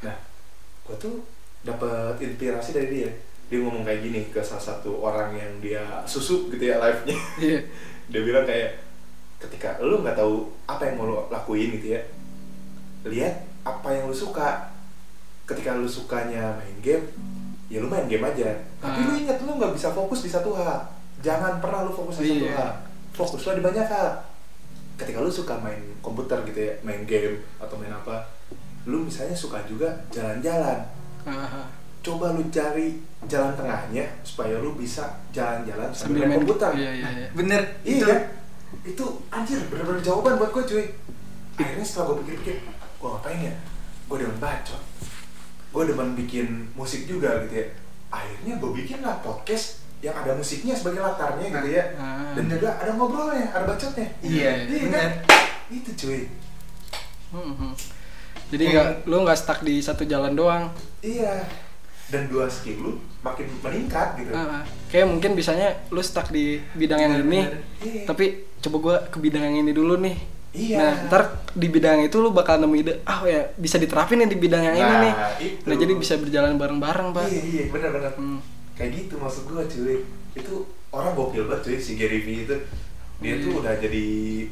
Nah gue tuh dapat inspirasi dari dia. Dia ngomong kayak gini ke salah satu orang yang dia susuk gitu ya live nya iya. Dia bilang kayak ketika lu nggak tahu apa yang mau lu lakuin gitu ya lihat apa yang lu suka. Ketika lu sukanya main game ya lu main game aja. Tapi lu Ah. ingat lu nggak bisa fokus di satu hal. Jangan pernah lu fokus di satu Iya. hal. Fokus lu di banyak hal ketika lu suka main komputer gitu ya main game atau main apa lu misalnya suka juga jalan-jalan. Coba lu cari jalan tengahnya supaya lu bisa jalan-jalan sambil sambil, main main komputer. iya iya iya. Bener Iya itu. kan? Itu anjir bener-bener jawaban buat gue cuy. Akhirnya setelah gue pikir-pikir Gue ngapain ya? Gue demen bacot. Gue demen bikin musik juga gitu ya. Akhirnya gue bikin lah podcast Yang ada musiknya sebagai latarnya gitu ya Ah. Dan juga ada ngobrolnya, ada bacotnya iya Iya kan? Itu cuy Hmm, hmm. jadi nggak lu nggak stuck di satu jalan doang Iya Dan dua skill lu makin meningkat gitu ah. kayak mungkin bisanya lu stuck di bidang yang ini. Iya. tapi coba gua ke bidang yang ini dulu nih Iya. nah ntar di bidang itu lu bakal nemu ide ah ya bisa diterapin nih di bidang yang ini Nah, nih itu. nah jadi bisa berjalan bareng-bareng pak Iya iya benar-benar Hmm. Kayak gitu maksud gue cuy. Itu orang gokil banget cuy si Gary Vee itu. Dia Iya. tuh udah jadi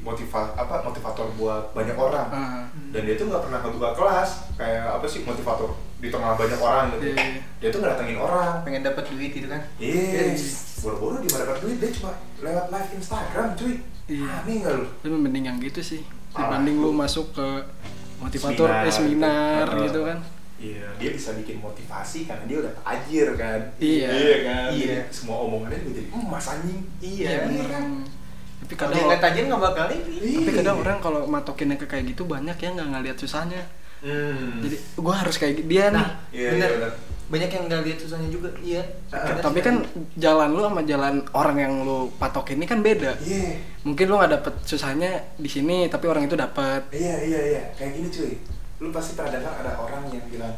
motiva apa motivator buat banyak orang. Ah, dan dia tuh nggak pernah ngebuka kelas. Kayak apa sih motivator di tengah banyak orang gitu. Iya, iya. dia tuh nggak datengin orang. Pengen dapat duit gitu kan? Iya. Yes. boro-boro di mana dapat duit dia cuma lewat live Instagram cuy. Iya. aneh nggak lu? Tapi mending yang gitu sih. Ah, dibanding lu lu- masuk ke motivator Seminar eh, seminar gitu. gitu kan Iya, dia bisa bikin motivasi karena dia udah tajir kan. Iya. Iya kan. Iya. Jadi semua omongannya juga jadi emas anjing. Iya, iya bener. kan. tapi kalau kadang dia nggak tajir nggak bakal ini tapi Iya. kadang orang kalau matokinnya ke kayak gitu banyak yang nggak ngeliat susahnya Hmm. jadi gua harus kayak dia nih nah Iya, bener iya, bener. banyak yang nggak lihat susahnya juga iya Bener tapi kan jalan lu sama jalan orang yang lu patok ini kan beda Iya. mungkin lu nggak dapet susahnya di sini tapi orang itu dapat Iya, iya, iya. Kayak gini cuy. Lu pasti pernah dengar ada orang yang bilang,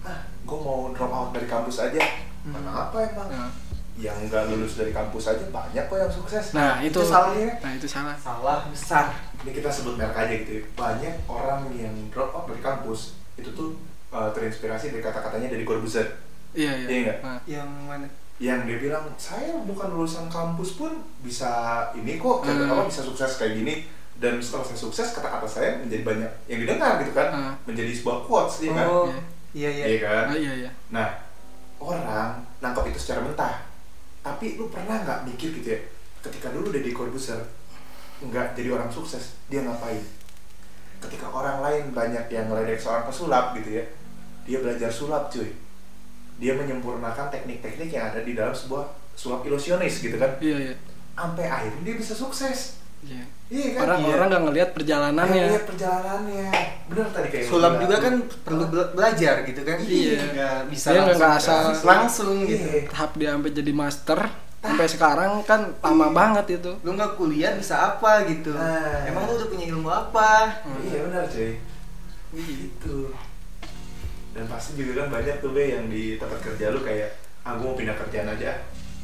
"Ah, gue mau drop out dari kampus aja." Hmm. Kenapa emang? Nah, Yang nggak lulus dari kampus aja banyak kok yang sukses. nah itu, Itu salah ya. nah itu salah salah besar Ini kita sebut merek aja gitu ya. Banyak orang yang drop out dari kampus itu tuh uh, terinspirasi dari kata-katanya dari Corbuzier. iya iya Iya? Nah, yang mana yang dia bilang saya bukan lulusan kampus pun bisa ini kok Hmm. apa bisa sukses kayak gini dan setelah saya sukses kata-kata saya menjadi banyak yang didengar gitu kan. Hmm. menjadi sebuah quotes dia kan? Oh Iya. iya. Iya iya kan? Ah, iya iya. Nah orang nangkap itu secara mentah. Tapi lu pernah nggak mikir gitu ya ketika dulu Deddy Corbuzier nggak jadi orang sukses dia ngapain? Ketika orang lain banyak yang ngeledek seorang pesulap gitu ya dia belajar sulap cuy. Dia menyempurnakan teknik-teknik yang ada di dalam sebuah sulap ilusionis gitu kan. Iya iya. Sampai akhirnya dia bisa sukses iya. Iya kan? Orang Iya. orang nggak ngelihat perjalanannya. Lihat perjalanannya. Bener tadi kayak sulap juga kan perlu bela- belajar gitu kan? Iya. nggak bisa Dia langsung, asal- langsung. gitu Iya. tahap dia sampai jadi master sampai sekarang kan lama banget itu. Lu nggak kuliah bisa apa gitu? Ah. emang lu udah punya ilmu apa? Hmm. iya benar cuy. Gitu. Dan pasti juga kan banyak tuh be yang di tempat kerja lu kayak ah gue mau pindah kerjaan aja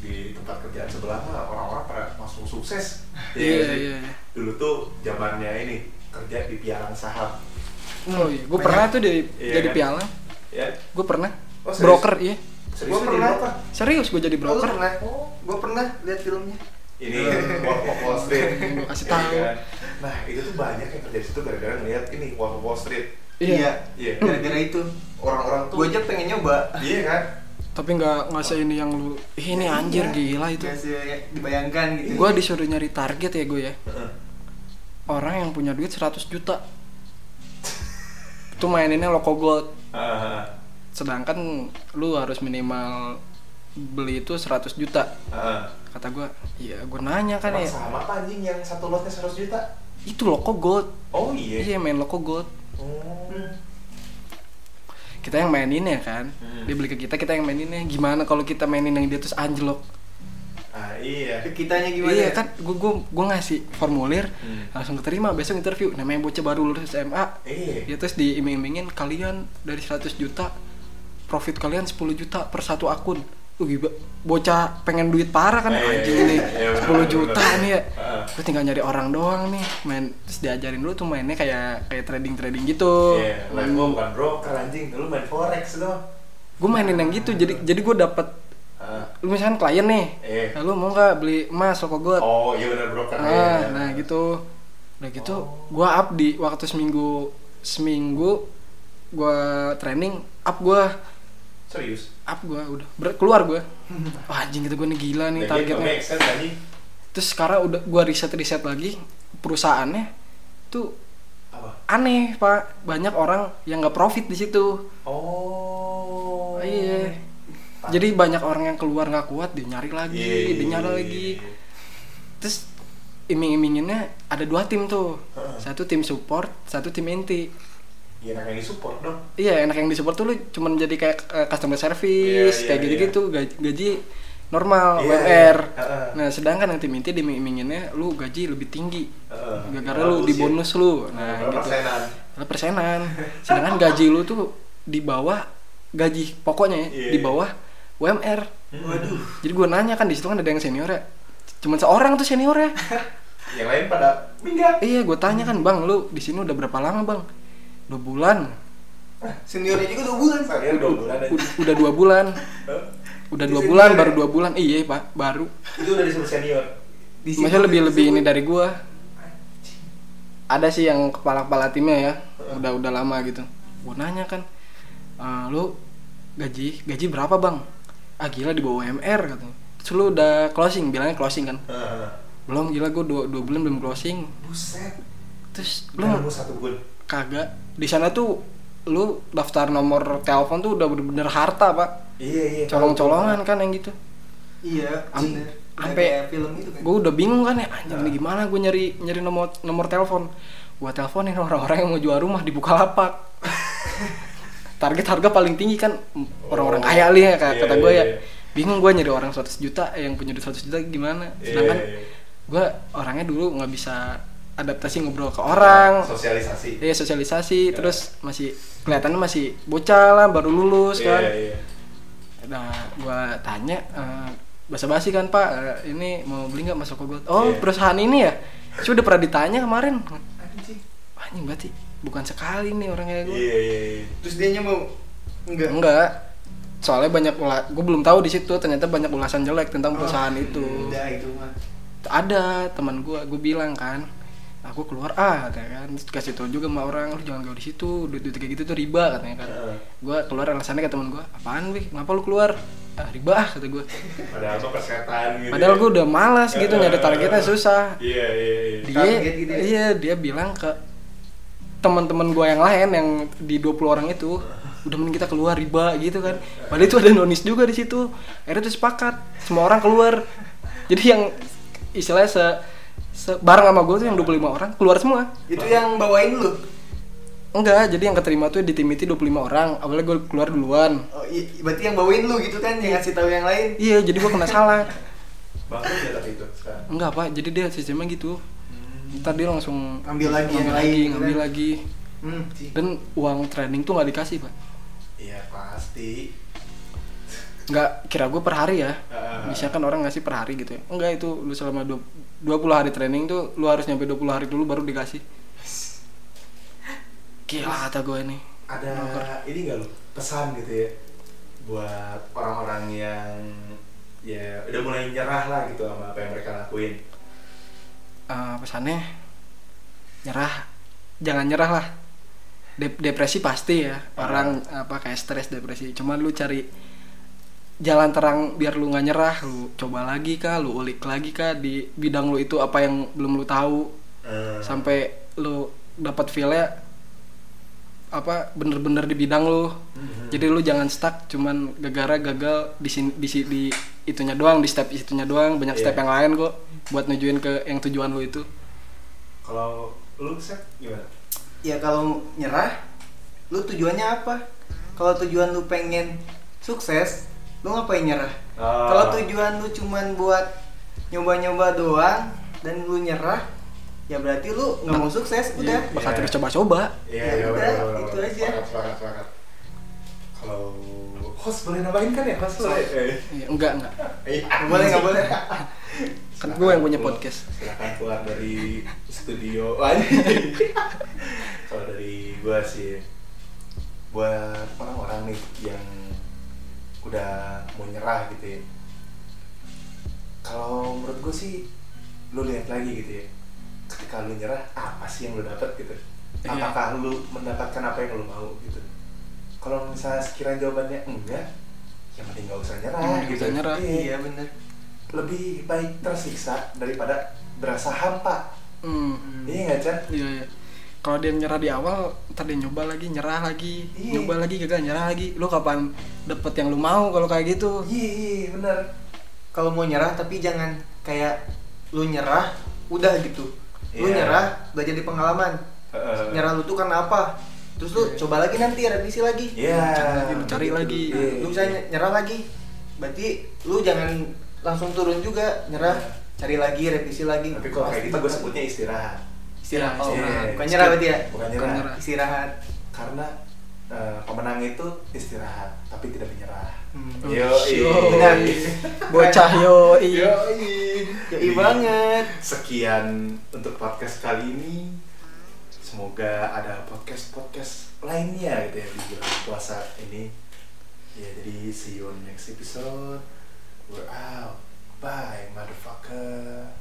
di tempat kerjaan sebelah mah orang-orang pada langsung sukses Iya, Iya iya, iya. dulu tuh zamannya ini kerja di pialang saham Oh iya, gue pernah tuh di, Iya, jadi kan? pialang. ya Gue pernah. Oh, serius? broker, iya. serius jadi pernah. broker? Serius gue jadi Oh, broker. pernah? Gue pernah lihat filmnya. ini Wolf of Wall Street kasih Iya tahu. kan? nah itu tuh banyak yang kerja di situ gara-gara ngeliat ini Wolf of Wall Street Iya. iya Gara-gara itu. orang-orang tuh Gue aja pengen nyoba. iya kan Tapi nggak nggak se ini yang lu. Ih, ini anjir Iya. gila itu. Gak dibayangkan gitu. Gue disuruh nyari target ya gue ya. Orang yang punya duit 100 juta. Itu maininnya loko gold. Sedangkan lu harus minimal beli itu 100 juta. Kata gue, iya gue nanya kan Emang ya. sama apa anjing yang satu lotnya 100 juta Itu loko gold. oh iya Iya main loko gold. Oh. Kita yang maininnya kan. Hmm. Dia beli ke kita, kita yang maininnya. Gimana kalau kita mainin yang dia terus anjlok? ah iya Ke kitanya gimana? iya ya? kan, gue gue gue ngasih formulir, Hmm. langsung keterima besok interview. Namanya bocah baru lulus SMA, iya ya terus diiming-imingin kalian dari 100 juta profit kalian 10 juta per satu akun Lu gila, bocah pengen duit parah kan Eh, anjing nih iya, 10 bener, juta bener. nih ya. Lu tinggal nyari orang doang nih main terus diajarin dulu tuh mainnya kayak kayak trading trading gitu. Iya lah gua bukan broker anjing. Dulu main forex doang gue mainin yang gitu jadi jadi gue dapet Ah. lu misalkan klien nih Iya. lalu mau nggak beli emas rokok gue oh iya benar broker nah, iya. nah gitu. Udah gitu Oh. gua up di waktu seminggu seminggu gua training up gua. Serius up gua udah. Ber- keluar gua. Wah, anjing gitu gua nih gila nih targetnya. sense terus sekarang udah gua riset riset lagi perusahaannya tuh apa? aneh pak. Banyak orang yang nggak profit di situ. Oh. Iya. Jadi banyak orang yang keluar nggak kuat dia nyari lagi Iya, dia nyari iya, lagi. iya. terus iming-iminginnya ada dua tim tuh. Satu tim support satu tim inti Iya, enak yang disupport dong. iya enak yang di support tuh lu cuman jadi kayak eh, customer service Iya, kayak iya, gitu-gitu gaji, gaji normal Iya, UMR iya. Heeh. nah sedangkan yang tim inti diming-iminginnya lu gaji lebih tinggi Heeh. gara-gara lu ya. dibonus lu nah gitu persenan? Persenan sedangkan gaji lu tuh di bawah gaji pokoknya ya Iya, di bawah UMR Waduh. jadi gue nanya kan di situ kan ada yang senior ya cuman seorang tuh seniornya Yang lain pada minggat. iya gue tanya kan bang lu di sini udah berapa lama bang dua bulan. Seniornya juga dua bulan. Kalian dua bulan udah, udah dua bulan. Udah dua senior bulan ya? baru dua bulan. Iya pak baru. Itu udah disebut senior. Di maksudnya lebih di lebih ini dari gua. Ada sih yang kepala kepala timnya ya. Udah udah lama gitu. Gua nanya kan "Eh, lu gaji gaji berapa bang? Ah gila di bawah UMR katanya. Terus lu udah closing bilangnya closing kan? Heeh. belum gila gua dua, dua bulan belum closing. Buset. terus Lu satu bulan. Kagak di sana tuh lu daftar nomor telepon tuh udah bener-bener harta pak Iya, iya. colong-colongan kan yang gitu Iya, Am- sampai- film itu kan. gue udah bingung kan ya anjing ini gimana gue nyari nyari nomor nomor telepon gue teleponin orang-orang yang mau jual rumah di Bukalapak target harga paling tinggi kan orang-orang Oh. kaya li ya kata, Iya, kata gue iya, ya iya. bingung gue nyari orang 100 juta yang punya duit 100 juta gimana Iya, sedangkan iya. gue orangnya dulu nggak bisa adaptasi ngobrol ke orang Sosialisasi. Iya sosialisasi Iya. terus masih kelihatannya masih bocah lah baru lulus Iya, kan iya. Nah, gua tanya eh, basa-basi kan Pak, eh, ini mau beli nggak masuk gold? Oh, Iya. perusahaan ini ya? Sudah pernah ditanya kemarin. Anjing. Anjing berarti bukan sekali nih orang kayak gue. Iya, iya, iya. Terus dia mau enggak. Enggak. Soalnya banyak gue belum tahu di situ ternyata banyak ulasan jelek tentang perusahaan Oh, itu. Udah itu mah. Ada teman gua, gue bilang kan, aku keluar ah katanya kan, terus kasih tau juga sama orang, lu jangan gaul di situ, duit duit kayak gitu tuh riba katanya kan. Heeh. Gue keluar alasannya ke teman gue, apaan wih, ngapa lu keluar? Ah riba ah kata gue. Padahal mah persetan gitu. Padahal ya. gue udah malas gitu nyari targetnya susah. Iya, iya, iya. Dia Target gitu ya? iya dia bilang ke teman-teman gue yang lain yang di 20 orang itu udah mending kita keluar riba gitu kan. Padahal itu ada nonis juga di situ. Akhirnya tuh sepakat semua orang keluar. Jadi yang istilahnya se- bareng sama gue tuh yang 25 orang keluar semua. Itu yang bawain lu. Enggak, jadi yang keterima tuh di tim itu 25 orang. Awalnya gue keluar duluan. Oh, iya, berarti yang bawain lu gitu kan, yang ngasih tahu yang lain. Iya, jadi gue kena salah. Bangkrut ya tapi itu sekarang. Enggak, Pak. Jadi dia sistemnya gitu. Ntar dia langsung Ambil lagi yang lain, lagi, gitu ngambil kan. lagi. Hmm. Dan uang training tuh nggak dikasih, Pak. iya pasti nggak kira gue per hari ya. Ah. bisa kan orang ngasih per hari gitu ya. Enggak itu lu selama dua- 20 hari training tuh lu harus nyampe 20 hari dulu baru dikasih. Gila kata gue ini. ada ini nggak lu? Pesan gitu ya buat orang-orang yang ya udah mulai nyerah lah gitu sama apa yang mereka lakuin. Eh, pesannya nyerah. Jangan nyerah lah. Dep- depresi pasti ya. Orang apa kayak stres depresi. Cuman lu cari jalan terang biar lu nggak nyerah lu coba lagi kah lu ulik lagi kah di bidang lu itu apa yang belum lu tahu. Eh, sampai lu dapat feelnya apa bener-bener di bidang lu. Mhm. jadi lu jangan stuck cuman gara-gara gagal di sini di, si- di itunya doang di step itunya doang banyak step Iya. yang lain kok buat nujuin ke yang tujuan lu itu. Kalau lu set gimana? Ya kalau nyerah lu tujuannya apa? Kalau tujuan lu pengen sukses lu ngapain nyerah? Ah. kalau tujuan lu cuman buat nyoba-nyoba doang dan lu nyerah ya berarti lu nggak mau sukses udah. bakal Iya. terus coba-coba. Iya, Ya iya, udah, bener, bener, itu aja. Kalau host boleh nambahin kan ya, host boleh. Eh, Iya, enggak enggak. Eh, nggak boleh nggak boleh. Kan gue yang punya podcast. Silahkan keluar dari studio. Kalau dari gua sih, buat orang-orang nih yang udah mau nyerah gitu ya. Kalau menurut gue sih, lu lihat lagi gitu ya. Ketika lu nyerah, apa sih yang lu dapat gitu? Iya. Apakah lu mendapatkan apa yang lu mau gitu? Kalau misalnya sekiranya jawabannya enggak, ya mending gak usah nyerah mending gitu. nyerah. Iya. iya bener Lebih baik tersiksa daripada berasa hampa. hmm. Iya nggak Chan? iya iya kalau dia nyerah di awal ntar dia nyoba lagi nyerah lagi Iya. nyoba lagi gagal nyerah lagi lu kapan dapet yang lu mau kalau kayak gitu Iya, iya bener. kalau mau nyerah tapi jangan kayak lu nyerah udah gitu lu Iya. nyerah belajar di pengalaman Heeh. nyerah lu tuh karena apa terus lu coba lagi nanti revisi lagi Iya. Cari lagi, lu cari begitu. lagi. Iya. lu bisa ny- nyerah lagi berarti lu jangan langsung turun juga nyerah cari lagi revisi lagi Tapi kalau kayak gitu gue sebutnya istirahat. Istirahat oh, Iya. bukan nyerah berarti ya Bukan nyerah. istirahat Karena eh, pemenang itu istirahat tapi tidak menyerah. Hmm. Yo, Benar. bocah yo Yoi banget. Sekian untuk podcast kali ini. Semoga ada podcast-podcast lainnya gitu ya di bulan puasa ini. Ya jadi see you on next episode. We're out. Bye motherfucker.